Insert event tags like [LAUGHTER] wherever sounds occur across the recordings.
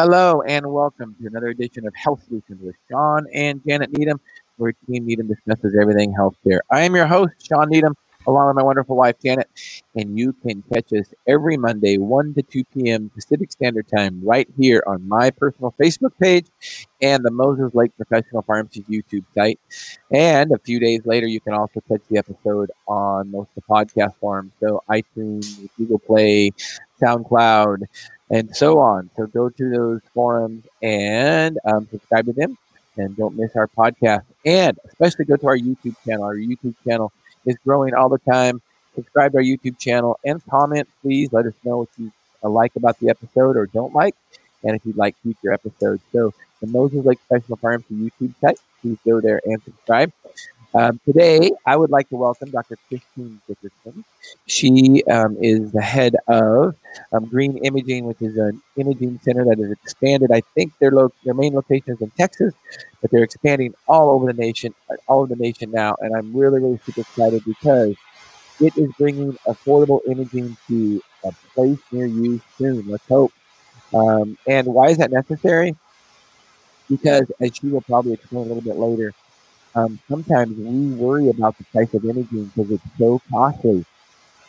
Hello and welcome to another edition of Health Solutions with Shawn and Janet Needham, where Team Needham discusses everything healthcare. I am your host, Shawn Needham, along with my wonderful wife, Janet, and you can catch us every Monday, 1 to 2 p.m. Pacific Standard Time, right here on my personal Facebook page and the Moses Lake Professional Pharmacy YouTube site. And a few days later, you can also catch the episode on most of the podcast forums, so iTunes, Google Play, SoundCloud, and so on. So go to those forums and um, subscribe to them and don't miss our podcast. And especially go to our YouTube channel. Our YouTube channel is growing all the time. Subscribe to our YouTube channel and comment, please. Let us know what you uh, like about the episode or don't like, and if you'd like future episodes. So the Moses Lake Professional Pharmacy YouTube site, please go there and subscribe. Um, today, I would like to welcome Dr. Christine Dickerson. She um, is the head of um, Green Imaging, which is an imaging center that has expanded. I think their lo- their main location is in Texas, but they're expanding all over the nation, uh, all over the nation now. And I'm really, really super excited because it is bringing affordable imaging to a place near you soon. Let's hope. Um, and why is that necessary? Because, as she will probably explain a little bit later, um, sometimes we worry about the price of imaging because it's so costly,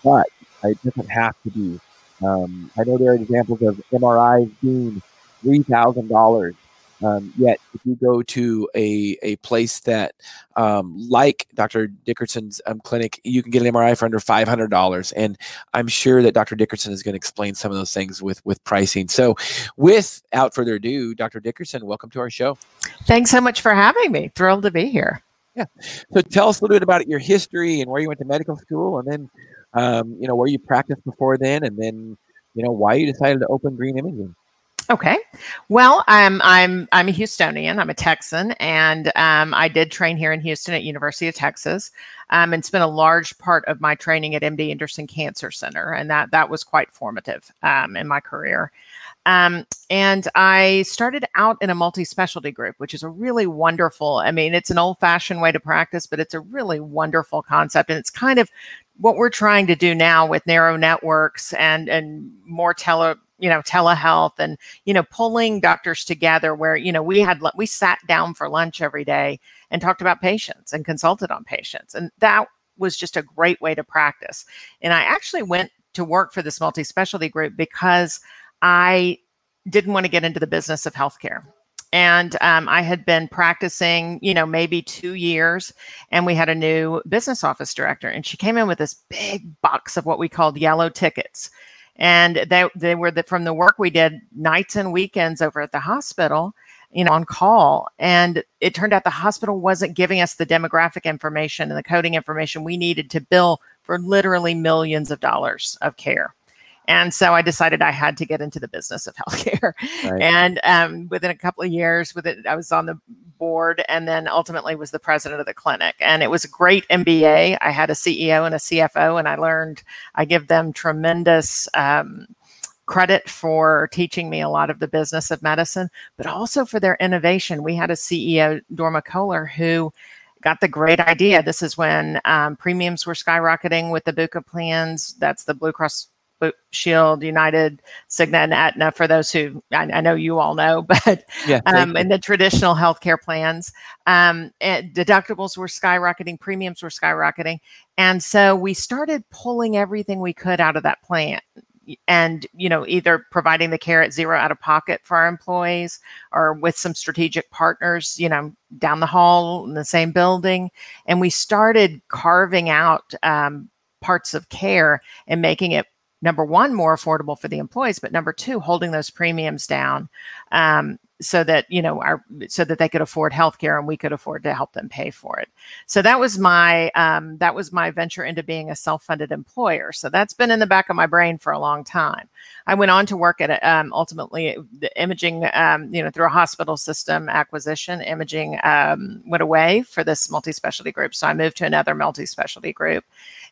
but it doesn't have to be. Um, I know there are examples of MRIs being three thousand dollars. Um, yet, if you go to a, a place that, um, like Dr. Dickerson's um, clinic, you can get an MRI for under five hundred dollars, and I'm sure that Dr. Dickerson is going to explain some of those things with with pricing. So, without further ado, Dr. Dickerson, welcome to our show. Thanks so much for having me. Thrilled to be here. Yeah. So, tell us a little bit about your history and where you went to medical school, and then, um, you know, where you practiced before then, and then, you know, why you decided to open Green Imaging. Okay. Well, I'm I'm I'm a Houstonian. I'm a Texan, and um, I did train here in Houston at University of Texas, um, and spent a large part of my training at MD Anderson Cancer Center, and that that was quite formative um, in my career. Um, and I started out in a multi specialty group, which is a really wonderful. I mean, it's an old fashioned way to practice, but it's a really wonderful concept, and it's kind of what we're trying to do now with narrow networks and and more tele you know telehealth and you know pulling doctors together where you know we had we sat down for lunch every day and talked about patients and consulted on patients and that was just a great way to practice. And i actually went to work for this multi-specialty group because i didn't want to get into the business of healthcare. And um, i had been practicing you know maybe two years and we had a new business office director and she came in with this big box of what we called yellow tickets and they they were the, from the work we did nights and weekends over at the hospital you know on call. And it turned out the hospital wasn't giving us the demographic information and the coding information we needed to bill for literally millions of dollars of care and so I decided I had to get into the business of [LAUGHS] healthcare. Right. And um, within a couple of years, with it, I was on the board, and then ultimately was the president of the clinic. And it was a great MBA. I had a CEO and a CFO, and I learned. I give them tremendous. Um, credit for teaching me a lot of the business of medicine, but also for their innovation. We had a CEO, Dorma Kohler, who got the great idea. This is when um, premiums were skyrocketing with the BUCA plans. That's the Blue Cross Shield, United, Cigna, and Aetna. For those who I, I know you all know, [LAUGHS] but yeah, um, in the traditional healthcare plans, um, deductibles were skyrocketing, premiums were skyrocketing, and so we started pulling everything we could out of that plan and you know either providing the care at zero out of pocket for our employees or with some strategic partners you know down the hall in the same building and we started carving out um, parts of care and making it number one, more affordable for the employees, but number two, holding those premiums down um, so that you know our so that they could afford healthcare and we could afford to help them pay for it. So that was my um, that was my venture into being a self-funded employer. So that's been in the back of my brain for a long time. I went on to work at um, ultimately the imaging, um, you know, through a hospital system acquisition. Imaging um, went away for this multi-specialty group, so I moved to another multi-specialty group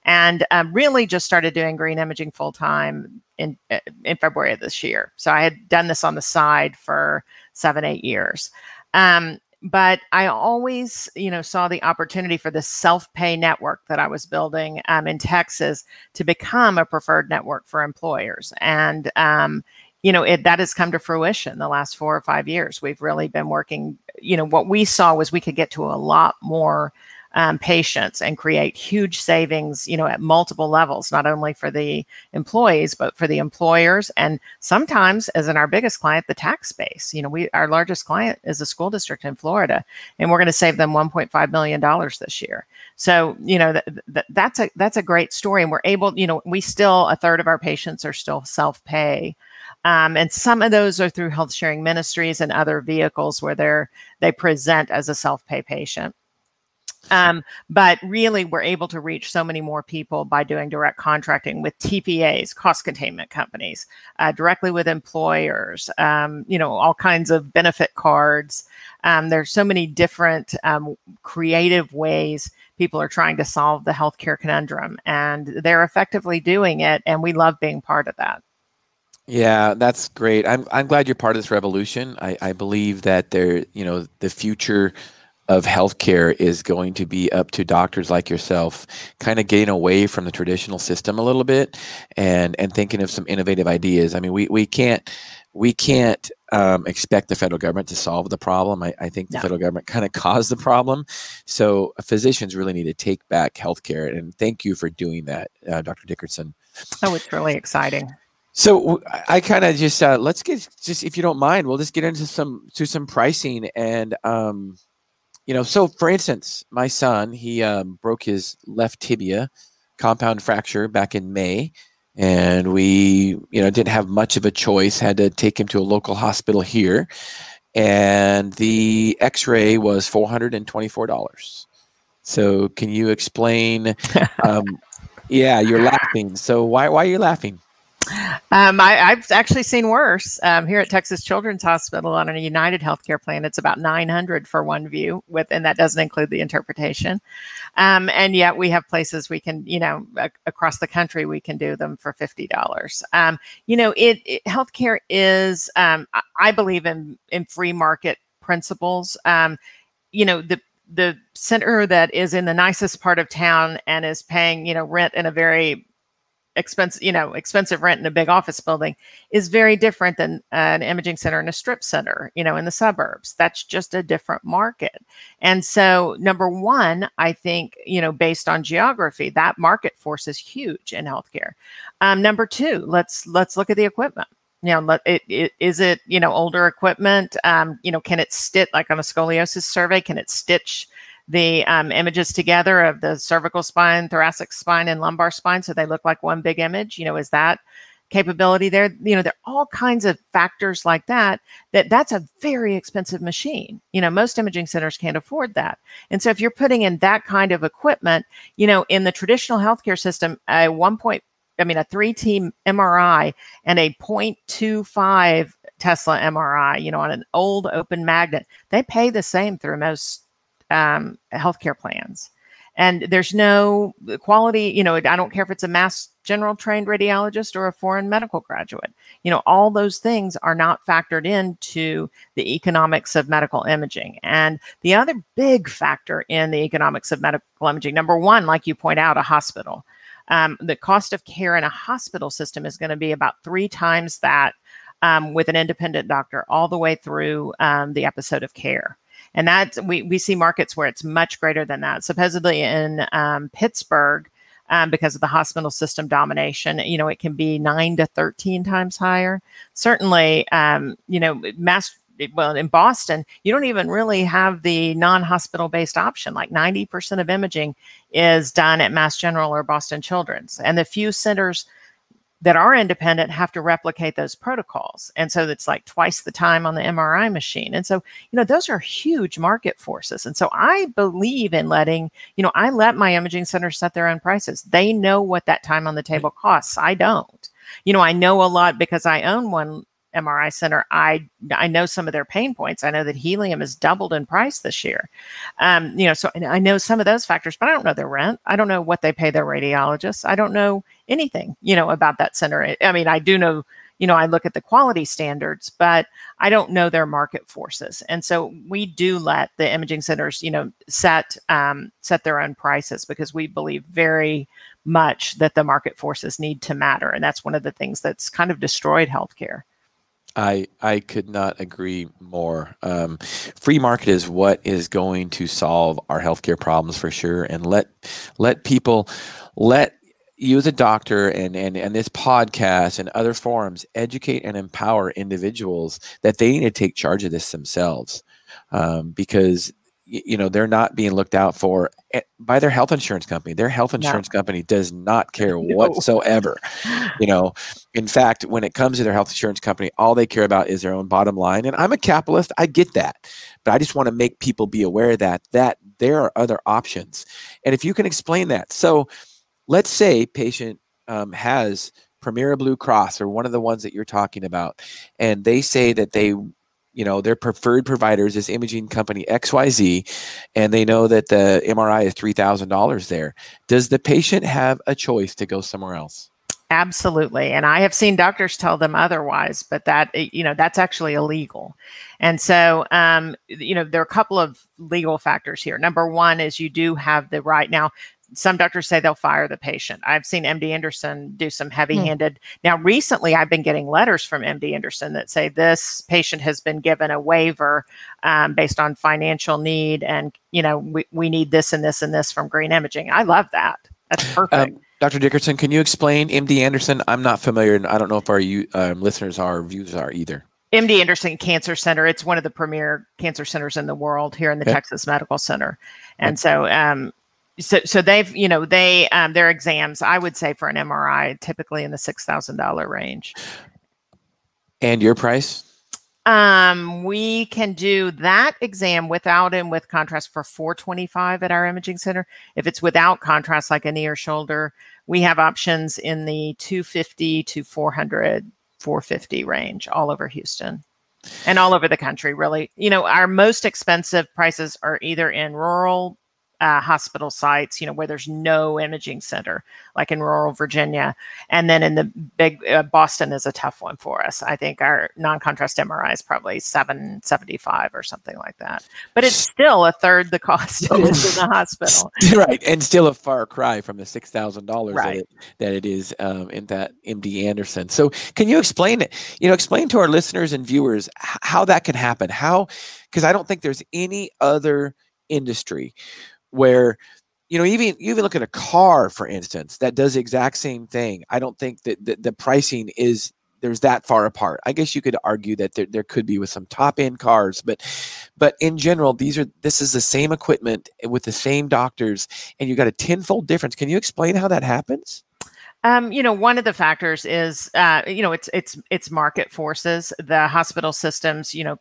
and um, really just started doing green imaging full time in uh, in February of this year. So I had done this on the side for seven eight years. Um, but I always, you know, saw the opportunity for the self-pay network that I was building um, in Texas to become a preferred network for employers. And um, you know, it that has come to fruition the last four or five years. We've really been working. You know, what we saw was we could get to a lot more um, patients and create huge savings, you know, at multiple levels, not only for the employees, but for the employers. And sometimes, as in our biggest client, the tax base. You know, we our largest client is a school district in Florida, and we're going to save them 1.5 million dollars this year. So, you know, th- th- that's a that's a great story, and we're able. You know, we still a third of our patients are still self pay. Um, and some of those are through health sharing ministries and other vehicles where they're they present as a self pay patient. Um, but really, we're able to reach so many more people by doing direct contracting with TPAs, cost containment companies, uh, directly with employers, um, you know, all kinds of benefit cards. Um, there's so many different um, creative ways people are trying to solve the healthcare conundrum, and they're effectively doing it. And we love being part of that. Yeah, that's great. I'm I'm glad you're part of this revolution. I, I believe that there, you know, the future of healthcare is going to be up to doctors like yourself, kind of getting away from the traditional system a little bit, and and thinking of some innovative ideas. I mean, we we can't we can't um, expect the federal government to solve the problem. I, I think the no. federal government kind of caused the problem. So physicians really need to take back healthcare, and thank you for doing that, uh, Dr. Dickerson. Oh, it's really exciting. So I kind of just uh, let's get just if you don't mind, we'll just get into some to some pricing and um, you know, so for instance, my son, he um, broke his left tibia, compound fracture back in May. And we, you know, didn't have much of a choice, had to take him to a local hospital here. And the x ray was $424. So can you explain? [LAUGHS] Um, yeah, you're laughing. So why, why are you laughing? Um, I, have actually seen worse um, here at Texas Children's Hospital on a United Healthcare plan. It's about 900 for one view, with and that doesn't include the interpretation. Um, and yet we have places we can, you know, across the country we can do them for fifty dollars. Um, you know, it, it healthcare is. Um, I believe in in free market principles. Um, you know, the the center that is in the nicest part of town and is paying, you know, rent in a very expensive, you know, expensive rent in a big office building is very different than an imaging center in a strip center, you know, in the suburbs. That's just a different market. And so, number one, I think, you know, based on geography, that market force is huge in healthcare. Um, number two, let's let's look at the equipment you know let it, it is it you know older equipment um you know can it stitch like on a scoliosis survey can it stitch the um, images together of the cervical spine, thoracic spine, and lumbar spine, so they look like one big image. You know, is that capability there? You know, there are all kinds of factors like that. That that's a very expensive machine. You know, most imaging centers can't afford that, and so if you're putting in that kind of equipment, you know, in the traditional healthcare system, a one point I mean, a three team MRI and a 0.25 Tesla MRI, you know, on an old open magnet, they pay the same through most um, healthcare plans. And there's no quality, you know, I don't care if it's a mass general trained radiologist or a foreign medical graduate. You know, all those things are not factored into the economics of medical imaging. And the other big factor in the economics of medical imaging, number one, like you point out, a hospital. Um, the cost of care in a hospital system is going to be about three times that um, with an independent doctor all the way through um, the episode of care and that we we see markets where it's much greater than that. Supposedly in um, Pittsburgh. Um, because of the hospital system domination, you know, it can be nine to 13 times higher. Certainly, um, you know, mass well in boston you don't even really have the non-hospital based option like 90% of imaging is done at mass general or boston children's and the few centers that are independent have to replicate those protocols. And so it's like twice the time on the MRI machine. And so, you know, those are huge market forces. And so I believe in letting, you know, I let my imaging centers set their own prices. They know what that time on the mm. table costs. I don't. You know, I know a lot because I own one MRI center, I I know some of their pain points. I know that helium has doubled in price this year. Um, you know, so I know some of those factors, but I don't know their rent. I don't know what they pay their radiologists. I don't know anything, you know, about that center. I mean, I do know, you know, I look at the quality standards, but I don't know their market forces. And so we do let the imaging centers, you know, set um, set their own prices because we believe very much that the market forces need to matter, and that's one of the things that's kind of destroyed healthcare. I I could not agree more. Um, free market is what is going to solve our healthcare problems for sure, and let let people let you as a doctor and, and and this podcast and other forums educate and empower individuals that they need to take charge of this themselves um, because you know they're not being looked out for eh, by their health insurance company their health insurance no. company does not [LAUGHS] care no. whatsoever you know in fact when it comes to their health insurance company all they care about is their own bottom line and i'm a capitalist i get that but i just want to make people be aware that that there are other options and if you can explain that so let's say patient um, has premier blue cross or one of the ones that you're talking about and they say that they you know their preferred providers is imaging company xyz and they know that the mri is $3000 there. Does the patient have a choice to go somewhere else? Absolutely and i have seen doctors tell them otherwise but that eh, you know that's actually illegal. And so um, you know there are a couple of legal factors here. Number one is you do have the right now some doctors say they'll fire the patient. I've seen MD Anderson do some heavy handed. Now, recently, I've been getting letters from MD Anderson that say this patient has been given a waiver um, based on financial need, and you know we, we need this and this and this from Green Imaging. I love that. That's um, perfect. Um, Dr. Dickerson, can you explain MD Anderson? I'm not familiar, and I don't know if our um, listeners, our viewers are either. MD Anderson Cancer Center. It's one of the premier cancer centers in the world here in the okay. Texas Medical Center, and so um, so so they've you know they um, their exams i would say for an mri typically in the $6000 range. And your price? Um we can do that exam without and with contrast for 425 at our imaging center. If it's without contrast like a knee or shoulder we have options in the 250 to 400 450 range all over houston and all over the country really. You know our most expensive prices are either in rural uh, hospital sites, you know, where there's no imaging center, like in rural Virginia. And then in the big uh, Boston is a tough one for us. I think our non-contrast MRI is probably 775 or something like that. But it's still a third the cost in the [LAUGHS] hospital. Right. And still a far cry from the $6,000 right. that, that it is um, in that MD Anderson. So can you explain it, you know, explain to our listeners and viewers how that can happen? How, because I don't think there's any other industry where you know even you even look at a car for instance that does the exact same thing i don't think that the, the pricing is there's that far apart i guess you could argue that there, there could be with some top end cars but but in general these are this is the same equipment with the same doctors and you got a tenfold difference can you explain how that happens um, you know, one of the factors is, uh, you know, it's it's it's market forces. The hospital systems, you know,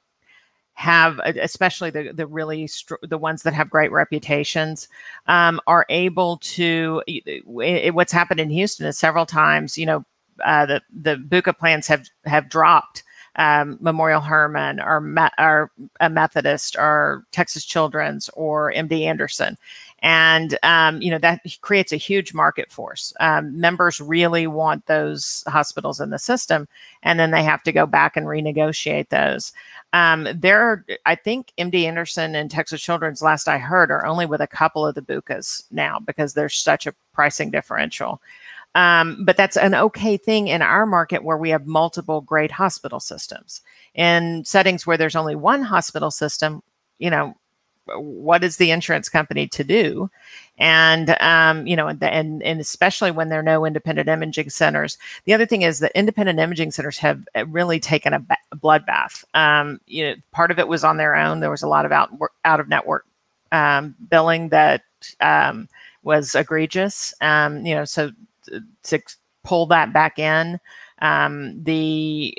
have especially the the really str- the ones that have great reputations um, are able to it, what's happened in Houston is several times you know uh, the the BUCA plans have have dropped um, Memorial Hermann or, or a Methodist or Texas Children's or MD Anderson. And, um, you know, that creates a huge market force. Um, members really want those hospitals in the system, and then they have to go back and renegotiate those. Um, there, are, I think MD Anderson and Texas Children's, last I heard, are only with a couple of the BUCAs now because there's such a pricing differential. Um, but that's an okay thing in our market where we have multiple great hospital systems. In settings where there's only one hospital system, you know, what is the insurance company to do? And um, you know, and, and and especially when there are no independent imaging centers. The other thing is that independent imaging centers have uh, really taken a, ba- a bloodbath. Um, you know, part of it was on their own. There was a lot of out out of network um, billing that um, was egregious. Um, you know, so to pull that back in. Um, the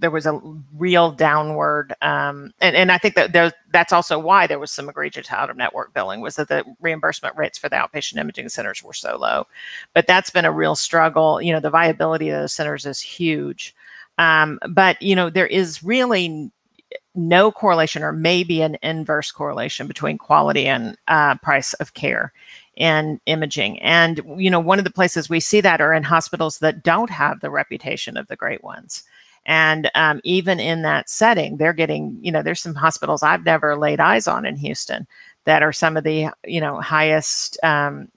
there was a real downward, um, and and I think that there, that's also why there was some egregious out of network billing was that the reimbursement rates for the outpatient imaging centers were so low, but that's been a real struggle. You know, the viability of those centers is huge, um, but you know there is really no correlation or maybe an inverse correlation between quality and uh, price of care in imaging. And, you know, one of the places we see that are in hospitals that don't have the reputation of the great ones. And um, even in that setting, they're getting, you know, there's some hospitals I've never laid eyes on in Houston that are some of the, you know, highest, um,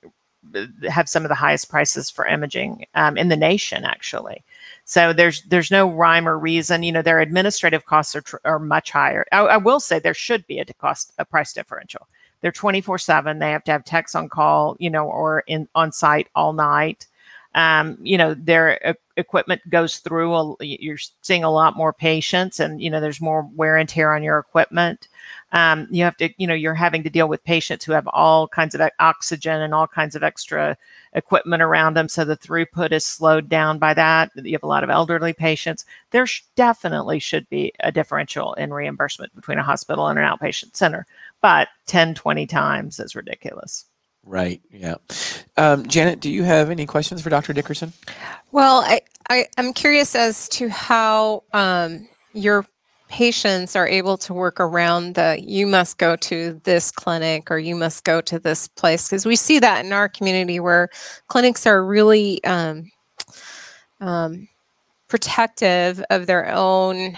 have some of the highest prices for imaging um, in the nation, actually. So there's there's no rhyme or reason. You know, their administrative costs are, tr- are much higher. I, I will say there should be a cost a price differential. They're 24 seven. They have to have techs on call, you know, or in on site all night. Um, you know, their uh, equipment goes through. A, you're seeing a lot more patients, and you know, there's more wear and tear on your equipment. Um, you have to, you know, you're having to deal with patients who have all kinds of oxygen and all kinds of extra equipment around them. So the throughput is slowed down by that. You have a lot of elderly patients. There sh- definitely should be a differential in reimbursement between a hospital and an outpatient center, but 10, 20 times is ridiculous. Right. Yeah. Um, Janet, do you have any questions for Dr. Dickerson? Well, I, I am curious as to how um, your patients are able to work around the you must go to this clinic or you must go to this place because we see that in our community where clinics are really um, um, protective of their own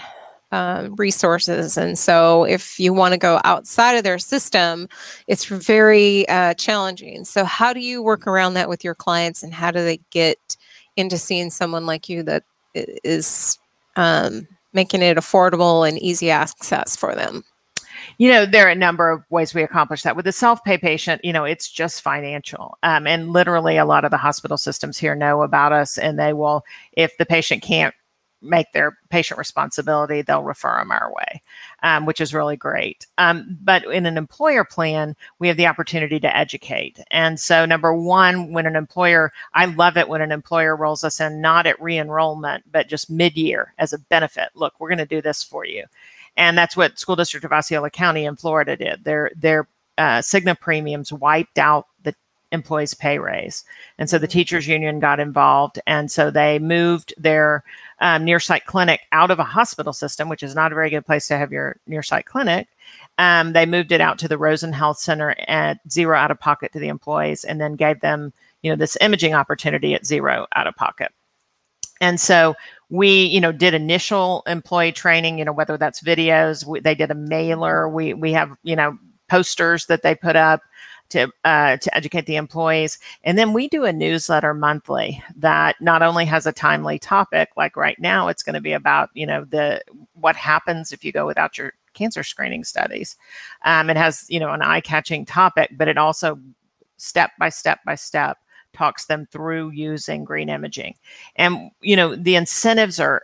uh, resources and so if you want to go outside of their system it's very uh, challenging so how do you work around that with your clients and how do they get into seeing someone like you that is um, making it affordable and easy access for them? You know, there are a number of ways we accomplish that. With the self pay patient, you know, it's just financial. Um, and literally, a lot of the hospital systems here know about us, and they will, if the patient can't make their patient responsibility, they'll refer them our way, um, which is really great. Um, but in an employer plan, we have the opportunity to educate. And so, number one, when an employer, I love it when an employer rolls us in not at re enrollment, but just mid year as a benefit. Look, we're going to do this for you. And that's what School District of Osceola County in Florida did. Their, their uh, Cigna premiums wiped out the employees' pay raise. And so the teachers union got involved. And so they moved their um, near clinic out of a hospital system, which is not a very good place to have your near clinic. Um, they moved it out to the Rosen Health Center at zero out of pocket to the employees and then gave them, you know, this imaging opportunity at zero out of pocket. And so we, you know, did initial employee training, you know, whether that's videos, we, they did a mailer, we, we have, you know, posters that they put up to uh, to educate the employees. And then we do a newsletter monthly that not only has a timely topic, like right now, it's going to be about you know the what happens if you go without your cancer screening studies. Um, it has you know an eye catching topic, but it also step by step by step talks them through using green imaging. And you know the incentives are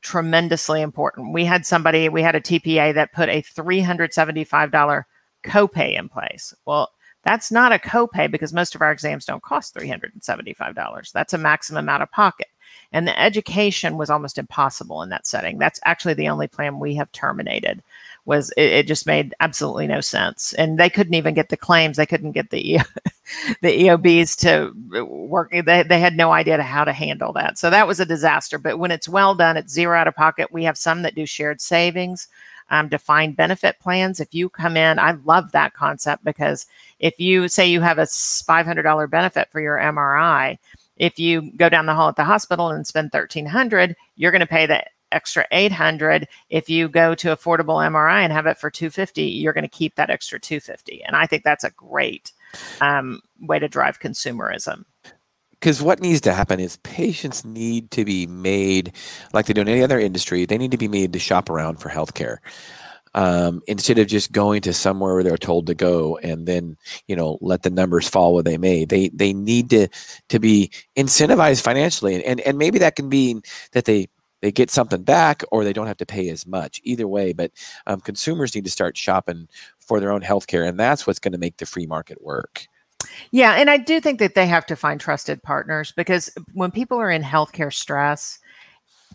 tremendously important. We had somebody, we had a TPA that put a $375 copay in place. Well, that's not a copay because most of our exams don't cost $375. That's a maximum out of pocket. And the education was almost impossible in that setting. That's actually the only plan we have terminated. Was it, it just made absolutely no sense, and they couldn't even get the claims. They couldn't get the [LAUGHS] the EOBs to work. They, they had no idea how to handle that. So that was a disaster. But when it's well done, it's zero out of pocket. We have some that do shared savings um, defined benefit plans. If you come in, I love that concept because if you say you have a $500 benefit for your MRI, if you go down the hall at the hospital and spend 1300 you're going to pay the extra 800 if you go to affordable mri and have it for 250 you're going to keep that extra 250 and i think that's a great um, way to drive consumerism because what needs to happen is patients need to be made like they do in any other industry they need to be made to shop around for healthcare um, instead of just going to somewhere where they're told to go and then you know let the numbers fall where they may. They they need to to be incentivized financially and and maybe that can be that they they get something back or they don't have to pay as much. Either way but um, consumers need to start shopping for their own healthcare and that's what's going to make the free market work yeah, and I do think that they have to find trusted partners because when people are in healthcare stress,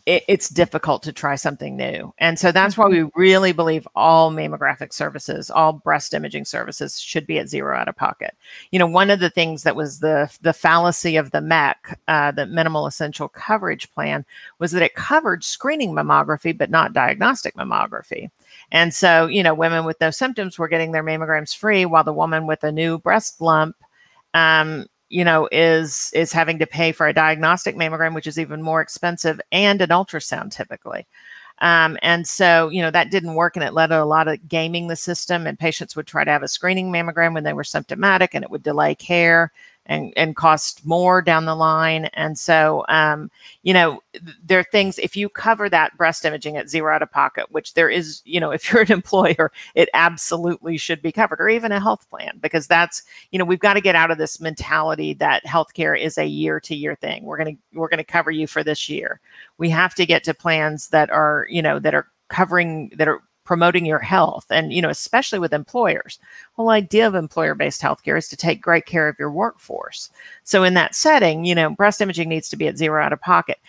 it, it's difficult to try something new. And so that's why we mm-hmm. really believe all mammographic services, all breast imaging services should be at zero out of pocket. You know, one of the things that was the the fallacy of the MEC, uh, the minimal essential coverage plan, was that it covered screening mammography, but not diagnostic mammography. And so, you know, women with no symptoms were getting their mammograms free, while the woman with a new breast lump um, you know is is having to pay for a diagnostic mammogram which is even more expensive and an ultrasound typically. Um, and so you know that didn't work and it led to a lot of gaming the system and patients would try to have a screening mammogram when they were symptomatic and it would delay care and and cost more down the line. And so, um, you know, there are things if you cover that breast imaging at zero out of pocket, which there is, you know, [LAUGHS] if you're an employer, it absolutely should be covered, or even a health plan, because that's, you know, we've got to get out of this mentality that healthcare is a year to year thing. We're gonna we're gonna cover you for this year. We have to get to plans that are, you know, that are covering that are promoting your health and you know especially with employers. Whole idea of employer-based healthcare is to take great care of your workforce. So in that setting you know breast imaging needs to be at zero out of pocket.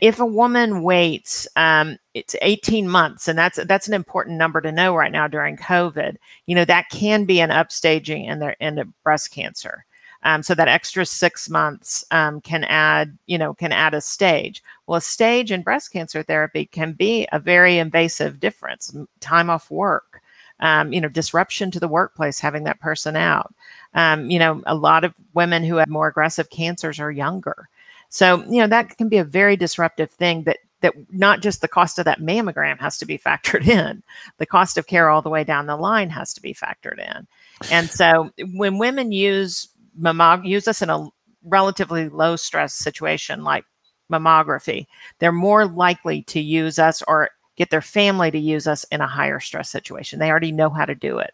If a woman waits um, it's 18 months and that's that's an important number to know right now during covid you know that can be an upstaging in their in breast cancer um, so that extra six months um, can add, you know, can add a stage. Well, a stage in breast cancer therapy can be a very invasive difference. Time off work, um, you know, disruption to the workplace, having that person out. Um, you know, a lot of women who have more aggressive cancers are younger. So, you know, that can be a very disruptive thing that that not just the cost of that mammogram has to be factored [LAUGHS] in, the cost of care all the way down the line has to be factored in. And so when women use mammog use us in a relatively low stress situation like mammography, they're more likely to use us or get their family to use us in a higher stress situation. They already know how to do it.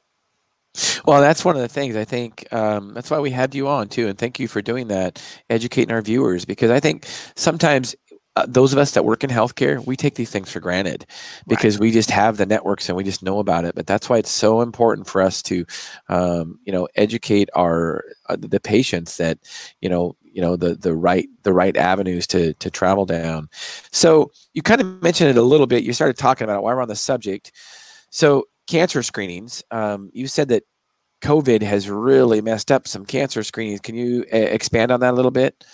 Well, that's one of the things I think. Um, that's why we had you on too, and thank you for doing that, educating our viewers. Because I think sometimes uh, those of us that work in healthcare, we take these things for granted because right. we just have the networks and we just know about it. But that's why it's so important for us to, um, you know, educate our uh, the patients that, you know, you know the the right the right avenues to to travel down. So you kind of mentioned it a little bit. You started talking about it while we're on the subject. So cancer screenings. Um, you said that COVID has really messed up some cancer screenings. Can you uh, expand on that a little bit?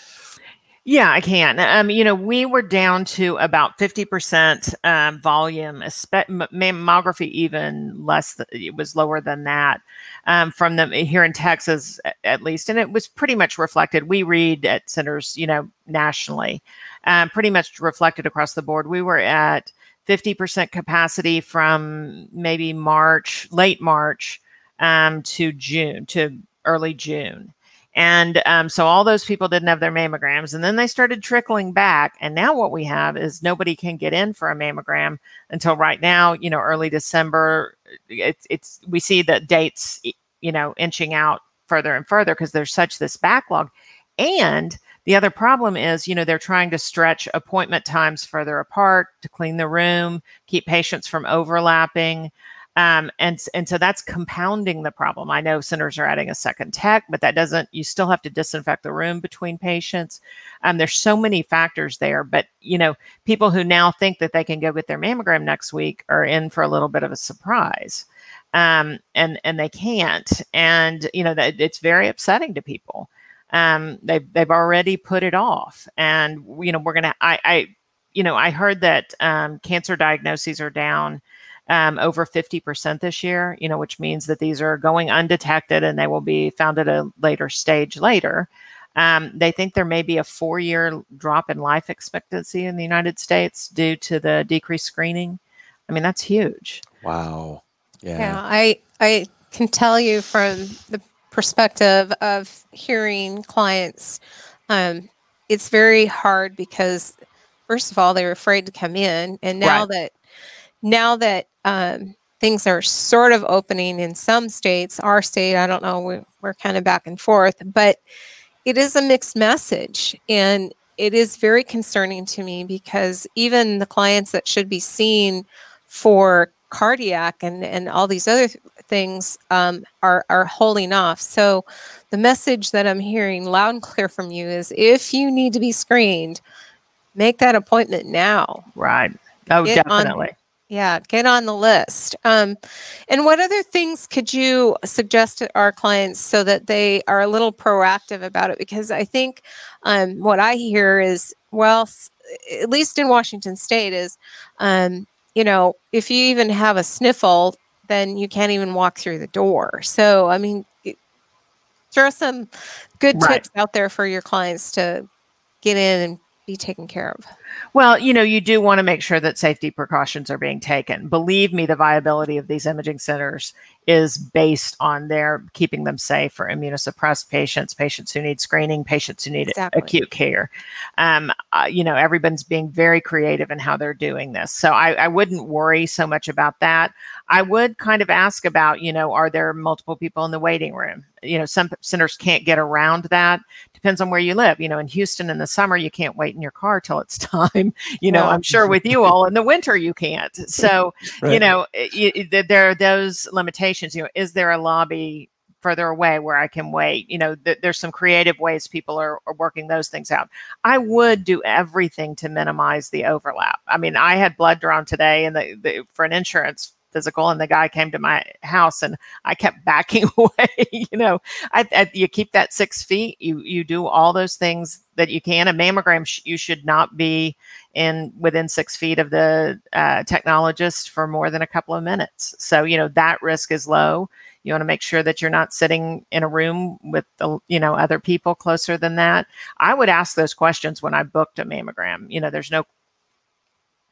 Yeah, I can. Um, you know, we were down to about 50% um, volume, mammography even less, th- it was lower than that um, from them here in Texas, at least. And it was pretty much reflected. We read at centers, you know, nationally, um, pretty much reflected across the board. We were at 50% capacity from maybe March, late March um, to June, to early June. And um, so all those people didn't have their mammograms. And then they started trickling back. And now what we have is nobody can get in for a mammogram until right now, you know, early December. It's, it's we see the dates, you know, inching out further and further because there's such this backlog. And the other problem is, you know, they're trying to stretch appointment times further apart to clean the room, keep patients from overlapping. Um, and and so that's compounding the problem. I know centers are adding a second tech, but that doesn't. You still have to disinfect the room between patients. Um, there's so many factors there, but you know, people who now think that they can go get their mammogram next week are in for a little bit of a surprise, um, and and they can't. And you know, that it's very upsetting to people. Um, they've they've already put it off, and you know, we're gonna. I I you know, I heard that um, cancer diagnoses are down um, over 50% this year, you know, which means that these are going undetected and they will be found at a later stage later. Um, they think there may be a four year drop in life expectancy in the United States due to the decreased screening. I mean, that's huge. Wow. Yeah. Yeah. I, I can tell you from the perspective of hearing clients, um, it's very hard because, first of all, they're afraid to come in. And now right. that now that um, things are sort of opening in some states, our state, I don't know, we, we're kind of back and forth, but it is a mixed message. And it is very concerning to me because even the clients that should be seen for cardiac and, and all these other th- things um, are, are holding off. So the message that I'm hearing loud and clear from you is if you need to be screened, make that appointment now. Right. Oh, Get definitely. On, yeah, get on the list. Um, and what other things could you suggest to our clients so that they are a little proactive about it? Because I think um, what I hear is, well, at least in Washington State, is, um, you know, if you even have a sniffle, then you can't even walk through the door. So, I mean, throw some good right. tips out there for your clients to get in and be taken care of. Well, you know, you do want to make sure that safety precautions are being taken. Believe me, the viability of these imaging centers is based on their keeping them safe for immunosuppressed patients, patients who need screening, patients who need Exactly. acute care. Um, uh, you know, everyone's being very creative in how they're doing this. So I, I wouldn't worry so much about that. I would kind of ask about, you know, are there multiple people in the waiting room? You know, some centers can't get around that. Depends on where you live. You know, in Houston in the summer, you can't wait in your car till it's [LAUGHS] time. You know, I'm sure with you all in the winter, you can't. [LAUGHS] So, you know, eh, i- i- th- there are those limitations. You know, is there a lobby further away where I can wait? You know, th- there's some creative ways people are, are working those things out. I would do everything to minimize the overlap. I mean, I had blood drawn today, and the, the for an insurance physical, and the guy came to my house, and I kept [LAUGHS] backing [LAUGHS] away. you know, I, I, you keep that six feet. You you do all those things that you can. A mammogram, sh- you should not be in within six feet of the uh, technologist for more than a couple of minutes. So you know that risk is low. You want to make sure that you're not sitting in a room with the you know other people closer than that. I would ask those questions when I booked a mammogram. You know, there's no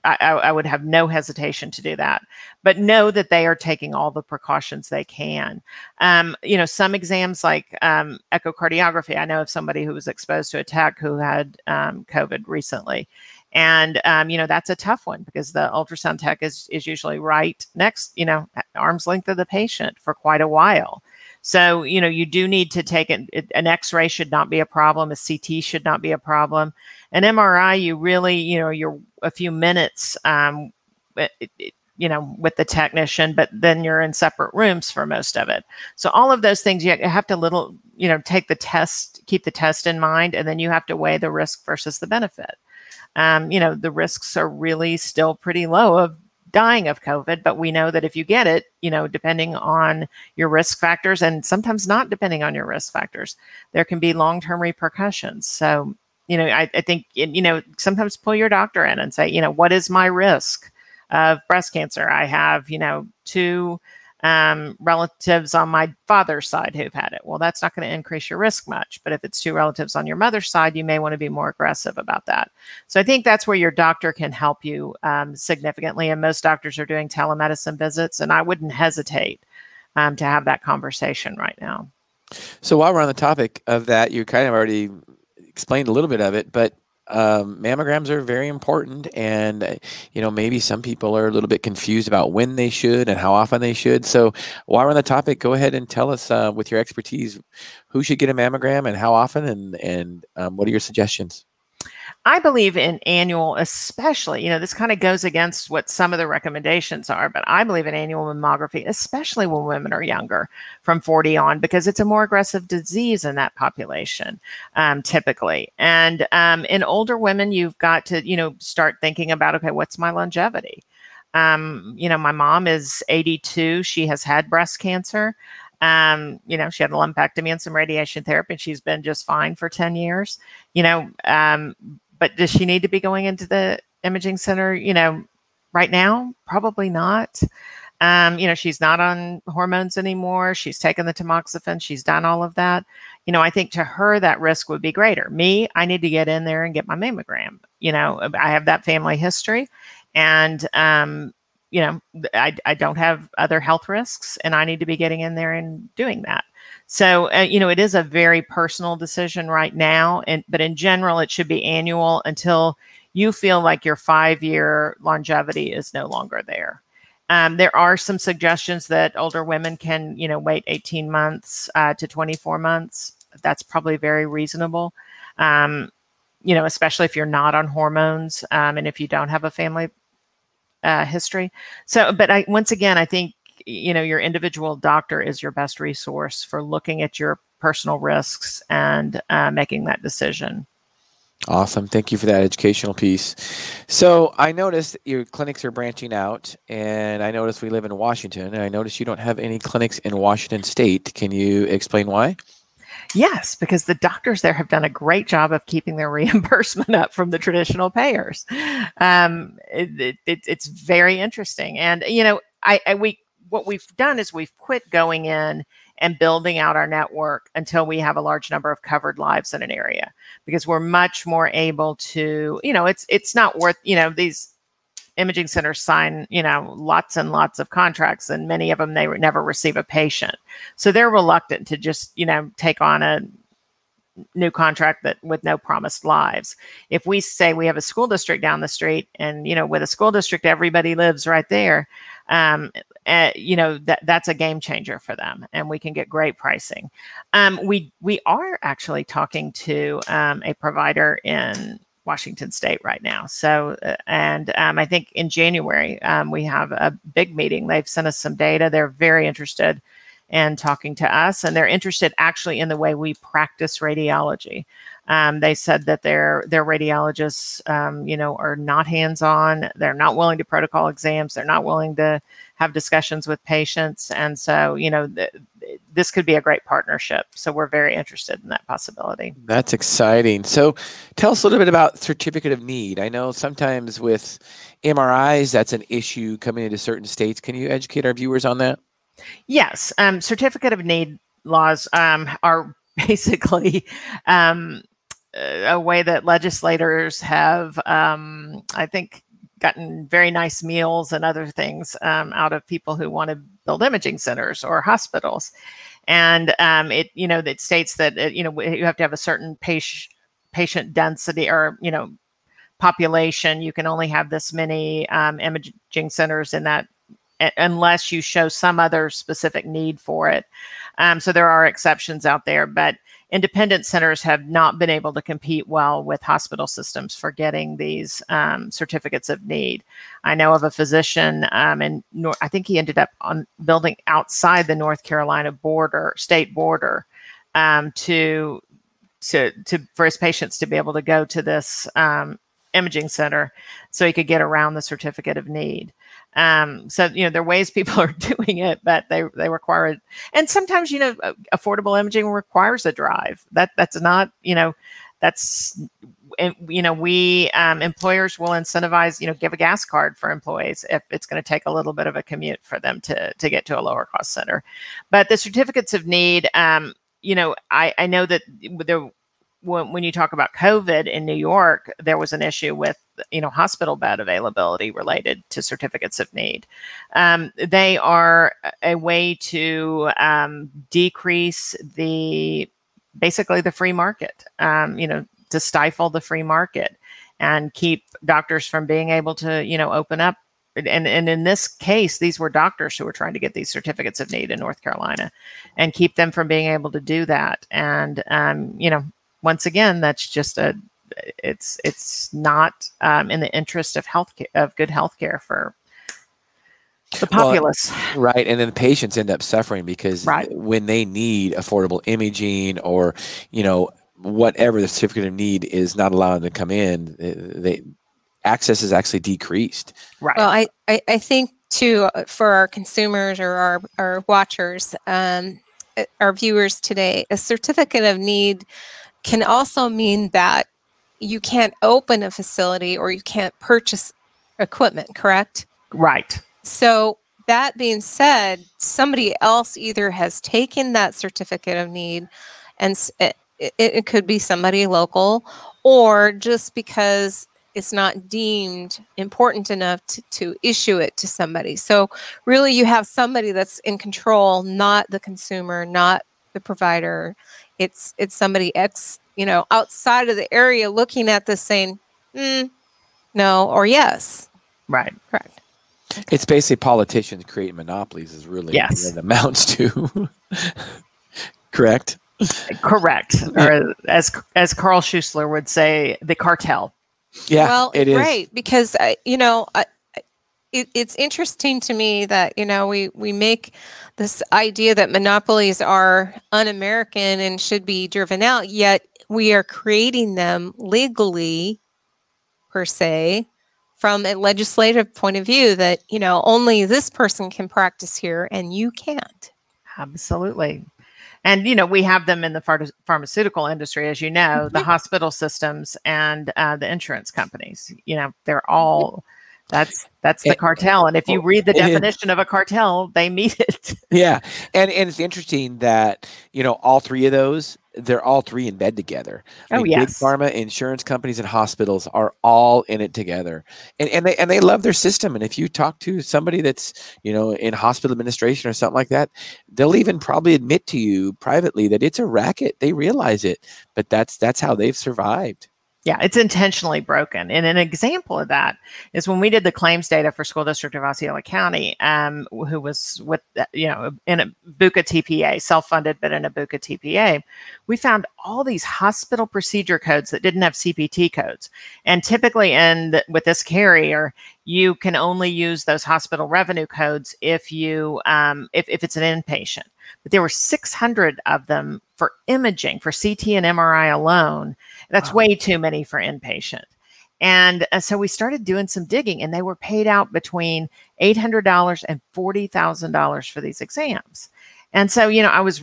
I, I would have no hesitation to do that, but know that they are taking all the precautions they can. Um, you know, some exams like um, echocardiography. I know of somebody who was exposed to a tech who had um, COVID recently, and um, you know that's a tough one because the ultrasound tech is is usually right next, you know, arm's length of the patient for quite a while. So you know you do need to take it- An X-ray should not be a problem. A CT should not be a problem. An MRI, you really, you know, you're a few minutes, um, it- it- you know, with the technician, but then you're in separate rooms for most of it. So all of those things, you have to little, you know, take the test, keep the test in mind, and then you have to weigh the risk versus the benefit. Um, you know, the risks are really still pretty low of dying of COVID, but we know that if you get it, you know, depending on your risk factors and sometimes not depending on your risk factors, there can be long-term repercussions. So, you know, I, I think, you know, sometimes pull your doctor in and say, you know, what is my risk of breast cancer? I have, you know, two um, relatives on my father's side who've had it. Well, that's not going to increase your risk much. But if it's two relatives on your mother's side, you may want to be more aggressive about that. So I think that's where your doctor can help you um, significantly. And most doctors are doing telemedicine visits, and I wouldn't hesitate um, to have that conversation right now. So while we're on the topic of that, you kind of already explained a little bit of it, but um, mammograms are very important, and uh, you know maybe some people are a little bit confused about when they should and how often they should. So while we're on the topic, go ahead and tell us uh, with your expertise who should get a mammogram and how often, and and um, what are your suggestions? I believe in annual, especially, you know, this kind of goes against what some of the recommendations are, but I believe in annual mammography, especially when women are younger from 40 on, because it's a more aggressive disease in that population, um, typically. And um, in older women, you've got to, you know, start thinking about, okay, what's my longevity? Um, you know, my mom is 82. She has had breast cancer. Um, you know, she had a lumpectomy and some radiation therapy, and she's been just fine for 10 years. You know, um, but does she need to be going into the imaging center you know right now? Probably not. Um, you know she's not on hormones anymore. She's taken the tamoxifen. She's done all of that. You know i think to her that risk would be greater. Me i need to get in there and get my mammogram you know i have that family history. And um, you know I, I don't have other health risks and i need to be getting in there and doing that so, uh, you know, it is a very personal decision right now, and but in general, it should be annual until you feel like your five-year longevity is no longer there. Um, there are some suggestions that older women can, you know, wait 18 months uh, to 24 months. That's probably very reasonable. Um, you know, especially if you're not on hormones um, and if you don't have a family uh, history. So, but I once again, I think you know your individual doctor is your best resource for looking at your personal risks and uh, making that decision Awesome. Thank you for that educational piece. So I noticed your clinics are branching out, and I noticed we live in Washington, and I noticed you don't have any clinics in Washington State. Can you explain why? Yes because the doctors there have done a great job of keeping their [LAUGHS] reimbursement up from the traditional payers. Um, it, it, it's very interesting. And you know I, I we what we've done is we've quit going in and building out our network until we have a large number of covered lives in an area because we're much more able to you know it's it's not worth you know these imaging centers sign you know lots and lots of contracts and many of them they never receive a patient so they're reluctant to just you know take on a new contract that with no promised lives. If we say we have a school district down the street, and you know, with a school district, everybody lives right there. Um, uh, you know that that's a game changer for them, and we can get great pricing. Um, we we are actually talking to um, a provider in Washington State right now. So, uh, and um, I think in January um, we have a big meeting. They've sent us some data. They're very interested and talking to us, and they're interested actually in the way we practice radiology. Um, they said that their their radiologists, um, you know, are not hands on. They're not willing to protocol exams. They're not willing to have discussions with patients, and so you know, th- this could be a great partnership. So we're very interested in that possibility. That's exciting. So tell us a little bit about certificate of need. I know sometimes with MRIs that's an issue coming into certain states. Can you educate our viewers on that? Yes, um, certificate of need laws um, are [LAUGHS] basically um, a way that legislators have, um, I think, gotten very nice meals and other things um, out of people who want to build imaging centers or hospitals. And um, it, you know, it states that it, you know you have to have a certain patient patient density or you know population. You can only have this many imaging centers in that unless you show some other specific need for it. Um, so there are exceptions out there, but independent centers have not been able to compete well with hospital systems for getting these um, certificates of need. I know of a physician, um, and I think he ended up on building outside the North Carolina border, state border, um, to to to for his patients to be able to go to this um, imaging center, so he could get around the certificate of need. Um, so you know there are ways people [LAUGHS] are doing it, but they they require it, and sometimes you know affordable imaging requires a drive. That that's not you know that's you know we um, employers will incentivize you know give a gas card for employees if it's going to take a little bit of a commute for them to to get to a lower cost center but the certificates of need um, you know i i know that there when, when you talk about COVID in New York, there was an issue with you know hospital bed availability related to certificates of need. Um, they are a way to um, decrease the basically the free market. Um, you know, to stifle the free market and keep doctors from being able to you know open up and, and in this case, these were doctors who were trying to get these certificates of need in North Carolina and keep them from being able to do that. And, um, you know, once again, that's just a it's it's not um, in the interest of health of good health care for the populace. Well, right. And then the patients end up suffering because right. when they need affordable imaging or, you know, whatever the certificate of need is not allowed to come in, they access is actually decreased. Right. Well, I, I, I think too, uh, for our consumers or our, our watchers, um, eh, our viewers today, a certificate of need can also mean that you can't open a facility or you can't purchase equipment, correct? Right. So, that being said, somebody else either has taken that certificate of need and it, it, it could be somebody local or just because it's not deemed important enough to, to issue it to somebody. So, really, you have somebody that's in control, not the consumer, not the provider it's it's somebody ex you know outside of the area looking at this saying mm, no or yes. Right. Correct. It's basically politicians creating monopolies is really yes. what it amounts to. [LAUGHS] Correct? Correct. Or as as carl schuessler would say the cartel. Yeah well it is. right because I, you know I, it, it's interesting to me that you know we we make this idea that monopolies are un-American and should be driven out, yet we are creating them legally, per se, from a legislative point of view. That you know only this person can practice here and you can't. Absolutely. And you know we have them in the phar- pharmaceutical industry, as you know, the mm-hmm. hospital systems and uh, the insurance companies. You know they're all That's that's the And- cartel. And if you read the [LAUGHS] definition of a cartel, they meet [LAUGHS] it. Yeah, and and it's interesting that you know all three of those they're all three in bed together. Oh, Big yes. pharma, insurance companies, and hospitals are all in it together, and and they and they love their system. And if you talk to somebody that's you know in hospital administration or something like that, they'll even probably admit to you privately that it's a racket. They realize it, but that's that's how they've survived. Yeah, it's intentionally broken. And an example of that is when we did the claims data for School District of Osceola County, um, who was with, uh, you know, in a BUCA TPA, self funded, but in a BUCA TPA, we found all these hospital procedure codes that didn't have CPT codes. And typically, in the, with this carrier, you can only use those hospital revenue codes if you um, if, if it's an inpatient. But there were 600 of them for imaging, for CT and MRI alone. That's Wow. way too many for inpatient. And uh, so we started doing some digging, and they were paid out between $800 and $40,000 for these exams. And so, you know, I was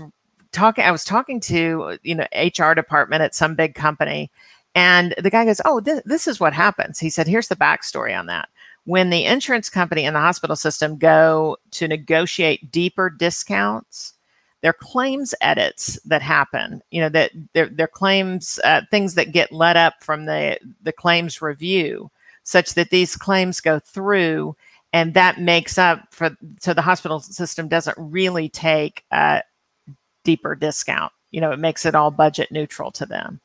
talking, I was talking to, you know, HR department at some big company, and the guy goes, Oh, this, this is what happens. He said, Here's the backstory on that. When the insurance company and the hospital system go to negotiate deeper discounts, there are claims edits that happen you know that there are claims uh, things that get let up from the the claims review such that these claims go through and that makes up for so the hospital system doesn't really take a deeper discount you know it makes it all budget neutral to them.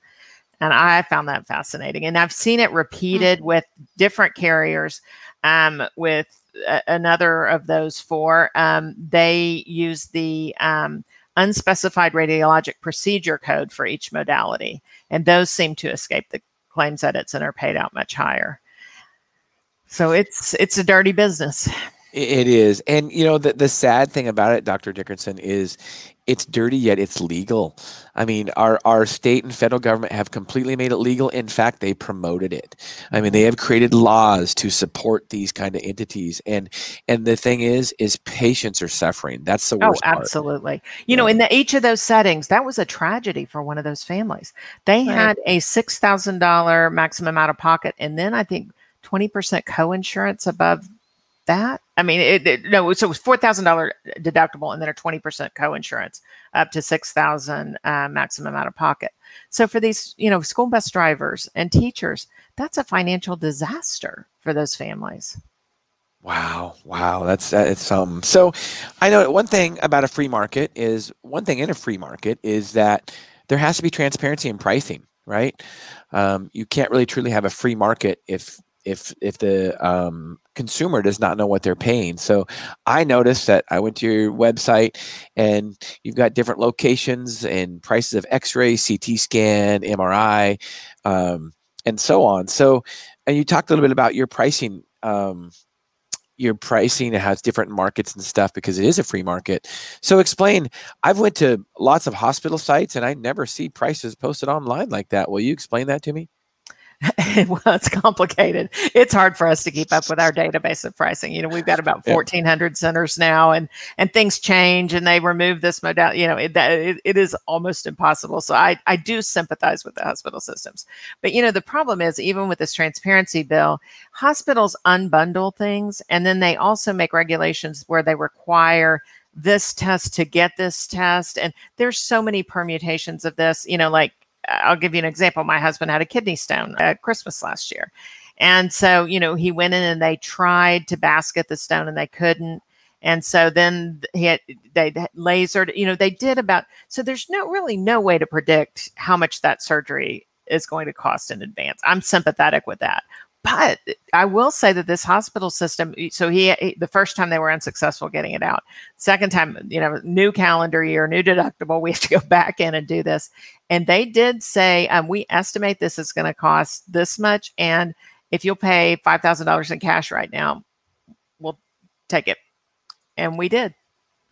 And i found that fascinating. And i've seen it repeated with different carriers um, with a- another of those four um, they use the um, unspecified radiologic procedure code for each modality and those seem to escape the claims edits and are paid out much higher so it's it's a dirty business It is. And you know, the the sad thing about it, Dr. Dickerson, is it's dirty yet it's legal. I mean, our our state and federal government have completely made it legal. In fact, they promoted it. I mean, they have created laws to support these kind of entities. And and the thing is is patients are suffering. That's the Oh, worst part. absolutely. You know, in the, each of those settings, that was a tragedy for one of those families. They Right. had a six thousand dollar maximum out of pocket, and then I think twenty percent co-insurance above that. I mean, it, it- no, so it was four thousand dollar deductible, and then a twenty percent co-insurance up to six thousand uh, maximum out of pocket. So for these, you know, school bus drivers and teachers, that's a financial disaster for those families. Wow, wow, that's that's something. So, I know one thing about a free market is one thing in a free market is that there has to be transparency in pricing, right? Um, you can't really truly have a free market if if if the um, consumer does not know what they're paying. So, I noticed that I went to your website and you've got different locations and prices of X-ray, CT scan, MRI, um, and so on. So, and you talked a little bit about your pricing. Um, your pricing has different markets and stuff because it is a free market so explain i've went to lots of hospital sites and i never see prices posted online like that will you explain that to me [LAUGHS] well, it's complicated. It's hard for us to keep up with our database of pricing. You know, we've got about Yeah. 1,400 centers now, and and things change, and they remove this modality. You know, it, it, it is almost impossible. So I I do sympathize with the hospital systems, but you know, the problem is even with this transparency bill, hospitals unbundle things, and then they also make regulations where they require this test to get this test, and there's so many permutations of this. You know, like I'll give you an example. My husband had a kidney stone at Christmas last year. And so, you know, he went in and they tried to basket the stone and they couldn't. And so then he had, they lasered, you know, they did about, so there's no really no way to predict how much that surgery is going to cost in advance. I'm sympathetic with that. But I will say that this hospital system, so he, he the first time they were unsuccessful getting it out. Second time, you know, new calendar year, new deductible, [LAUGHS] we have to go back in and do this. And they did say, um, we estimate this is going to cost this much. And if you'll pay $5,000 in cash right now, we'll take it. And we did.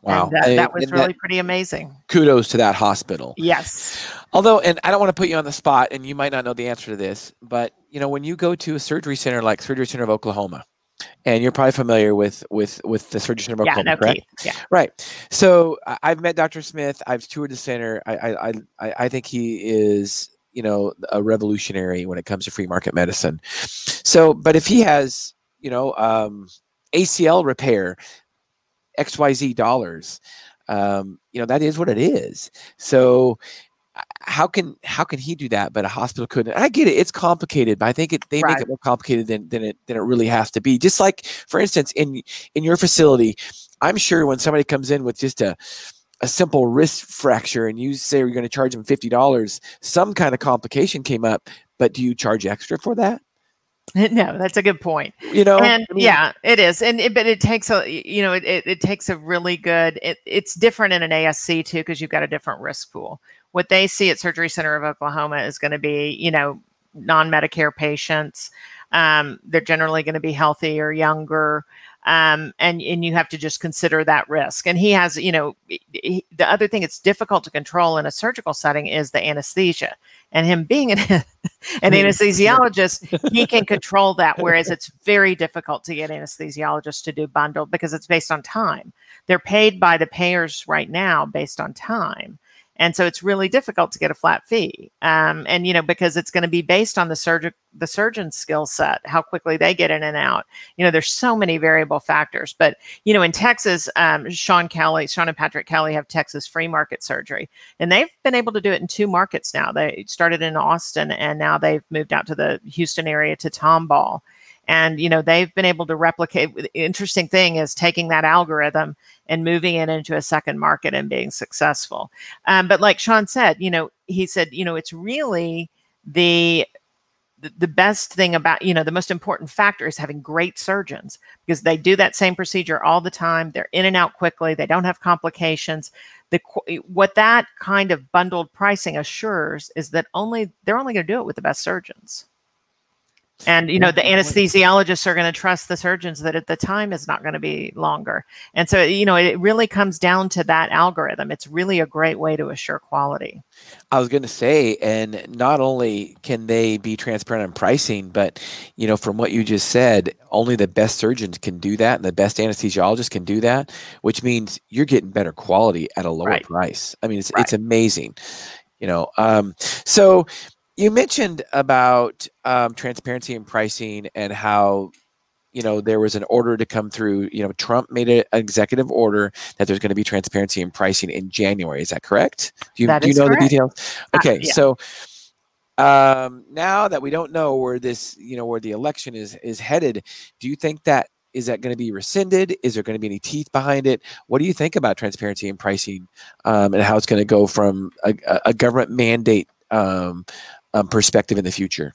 Wow uh, And- that was really pretty amazing. kudos to that hospital Yes. although and i don't want to put you on the spot and you might not know the answer to this but you know when you go to a surgery center like surgery center of oklahoma and you're probably familiar with with with the surgery center of Yeah. oklahoma No, correct Keith. Yeah. Right. So I've met Dr. Smith. I've toured the center. I I I, I- I think he is you know a revolutionary when it comes to free market medicine. So, but if he has you know, um, ACL repair, XYZ dollars. Um, you know, that is what it is. So how can how can he do that but a hospital couldn't i get it it's complicated but i think it, they right. make it more complicated than, than it than it really has to be just like for instance in in your facility i'm sure when somebody comes in with just a a simple wrist fracture and you say you're going to charge them $50 some kind of complication came up but do you charge extra for that [LAUGHS] no that's a good point you know and I mean, yeah it is and it, but it takes a you know it, it, it takes a really good it, it's different in an asc too because you've got a different risk pool what they see at Surgery Center of Oklahoma is going to be, you know, non-Medicare patients. Um, they're generally going to be healthy or younger. Um, and and you have to just consider that risk. And he has, you know, he, the other thing it's difficult to control in a surgical setting is the anesthesia. And him being an, [LAUGHS] an anesthesiologist, he can [LAUGHS] control that. Whereas it's very difficult to get anesthesiologists to do bundle because it's based on time. They're paid by the payers right now based on time and so it's really difficult to get a flat fee um, and you know because it's going to be based on the surgeon the surgeon's skill set how quickly they get in and out. You know there's so many variable factors but you know in texas um, sean kelly sean and patrick kelly have texas free market surgery and they've been able to do it in two markets now. They started in austin and now they've moved out to the houston area to tomball and you know they've been able to replicate interesting thing is taking that algorithm and moving it into a second market and being successful. Um, but like sean said you know he said you know it's really the the best thing about you know the most important factor is having great surgeons because they do that same procedure all the time. They're in and out quickly. They don't have complications. The what that kind of bundled pricing assures is that only they're only going to do it with the best surgeons and you know the anesthesiologists are going to trust the surgeons that at the time is not going to be longer. And so you know it really comes down to that algorithm. It's really a great way to assure quality. I was going to say and not only can they be transparent on pricing but you know from what you just said only the best surgeons can do that and the best anesthesiologists can do that which means you're getting better quality at a lower right. price. I mean it's, right. it's amazing you know um, so you mentioned about um, transparency and pricing and how you know there was an order to come through you know trump made an executive order that there's going to be transparency in pricing in january is that correct do you, do you know correct. the details uh, okay uh, yeah. so um, now that we don't know where this you know where the election is is headed do you think that is that going to be rescinded is there going to be any teeth behind it what do you think about transparency and pricing um, and how it's going to go from a, a government mandate um, um, perspective in the future?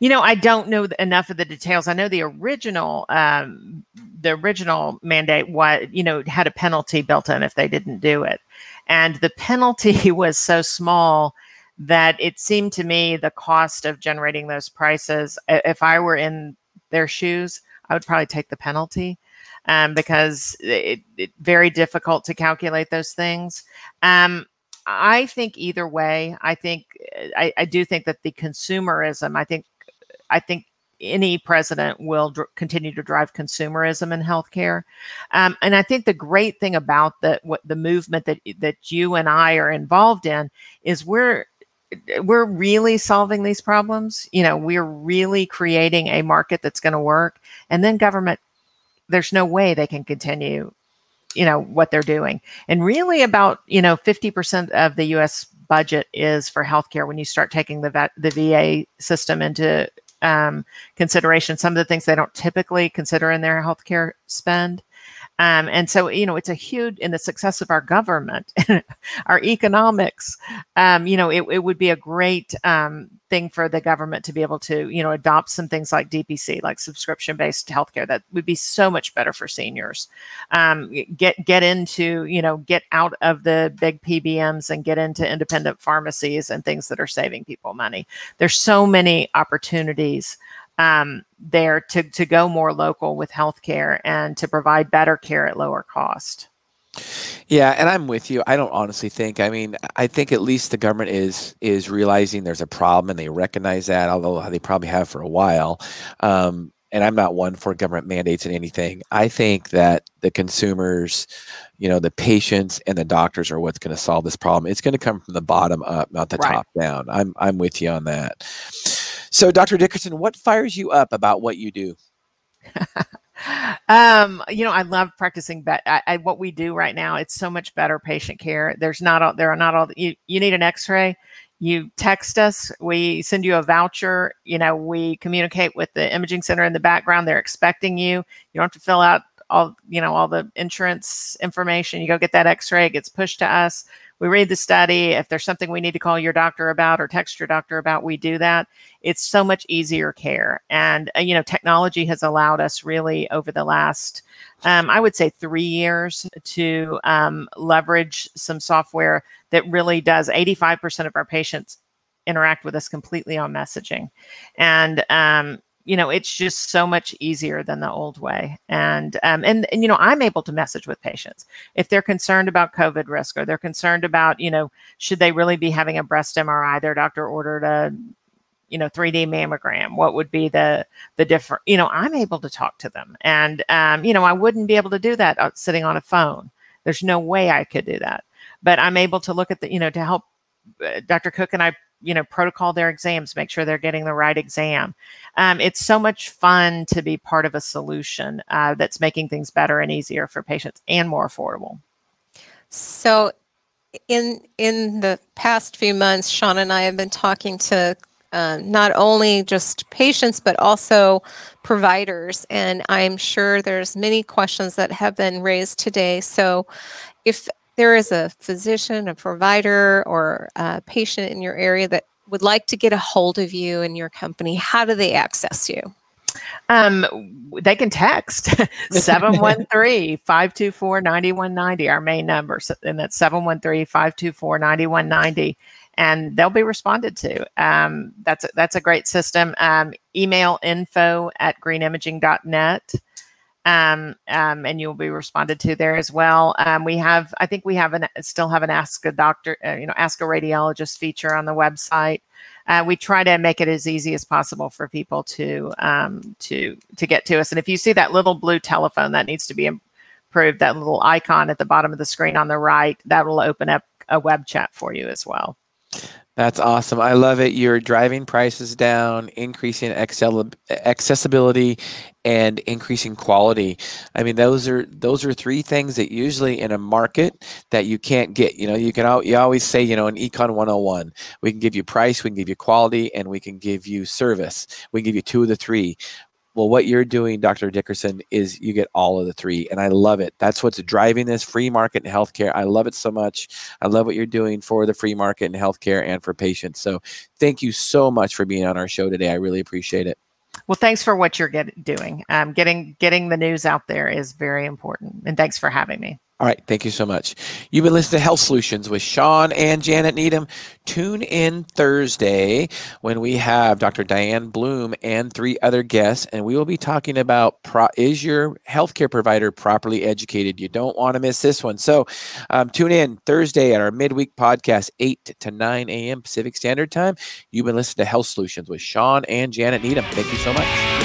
You know, I don't know enough of the details. I know the original, um, the original mandate, what you know, had a penalty built in if they didn't do it, and the penalty [LAUGHS] was so small that it seemed to me the cost of generating those prices. If I were in their shoes, I would probably take the penalty um, because it's it, very difficult to calculate those things. Um, I think either way, I think I, I do think that the consumerism. I think I think any president will dr- continue to drive consumerism in healthcare. Um, and I think the great thing about the what the movement that that you and I are involved in is we're we're really solving these problems. You know, we're really creating a market that's going to work, and then government. There's no way they can continue you know what they're doing. And really about you know 50% of the us budget is for healthcare when you start taking the vet, the va system into um, consideration. Some of the things they don't typically consider in their healthcare spend um, and so, you know, it's a huge in the success of our government, [LAUGHS] our economics. Um, you know, it, it, would be a great um, thing for the government to be able to, you know, adopt some things like DPC, like subscription-based healthcare. That would be so much better for seniors. Um, get get into, you know, get out of the big PBMs and get into independent pharmacies and things that are saving people money. There's so many opportunities um, there to, to go more local with healthcare and to provide better care at lower cost. Yeah, and I'm with you. I don't honestly think. I mean, I think at least the government is is realizing there's a problem and they recognize that, although they probably have for a while. Um, and I'm not one for government mandates and anything. I think that the consumers, you know, the patients and the doctors are what's going to solve this problem. It's going to come from the bottom up, not the right. top down. I'm I'm with you on that. So, Dr. Dickerson, what fires you up about what you do? [LAUGHS] um, you know, I love practicing, but I, I, what we do right now, it's so much better patient care. There's not all, there are not all, you, you need an x-ray, you text us, we send you a voucher, you know, we communicate with the imaging center in the background. They're expecting you. You don't have to fill out all, you know, all the insurance information. You go get that x-ray, it gets pushed to us we read the study. If there's something we need to call your doctor about or text your doctor about, we do that. It's so much easier care. And, uh, you know, technology has allowed us really over the last, um, I would say, three years to um, leverage some software that really does 85% of our patients interact with us completely on messaging. And um, you know it's just so much easier than the old way. And um, and, and you know i'm able to message with patients. If they're concerned about covid risk or they're concerned about you know should they really be having a breast mri their doctor ordered a you know 3d mammogram what would be the the different you know i'm able to talk to them. And um, you know i wouldn't be able to do that uh, sitting on a phone. There's no way i could do that. But i'm able to look at the you know to help uh, dr cook and i you know protocol their exams make sure they're getting the right exam. Um, it's so much fun to be part of a solution uh, that's making things better and easier for patients and more affordable. So in in the past few months Shawn and i have been talking to uh, not only just patients but also providers and i'm sure there's many questions that have been raised today. So if there is a physician, a provider, or a patient in your area that would like to get a hold of you and your company, how do they access you? Um, they can text [LAUGHS] 713-524-9190, our main number. And that's 713-524-9190. And they'll be responded to. Um, that's, a, that's a great system. Um, email info at greenimaging.net um, um, and you'll be responded to there as well. Um, we have, I think we have an still have an ask a doctor, uh, you know, ask a radiologist feature on the website. Uh, we try to make it as easy as possible for people to um, to to get to us. And if you see that little blue telephone that needs to be improved, that little icon at the bottom of the screen on the right, that will open up a web chat for you as well. That's awesome. I love it. You're driving prices down, increasing accessibility, and increasing quality. I mean, those are those are three things that usually in a market that you can't get. You know, you can you always say, you know, in Econ 101, we can give you price, we can give you quality, and we can give you service. We can give you two of the three. Well, what you're doing, Dr. Dickerson, is you get all of the three. And I love it. That's what's driving this free market in healthcare. I love it so much. I love what you're doing for the free market in healthcare and for patients. So thank you so much for being on our show today. I really appreciate it. Well, thanks for what you're get, doing. Um, getting getting the news out there is very important. And thanks for having me. All right. Thank you so much. You've been listening to Health Solutions with Shawn and Janet Needham. Tune in Thursday when we have Dr. Diane Bloom and three other guests, and we will be talking about pro- is your healthcare provider properly educated? You don't want to miss this one. So um, tune in Thursday at our midweek podcast, 8 to 9 a.m. Pacific Standard Time. You've been listening to Health Solutions with Shawn and Janet Needham. Thank you so much.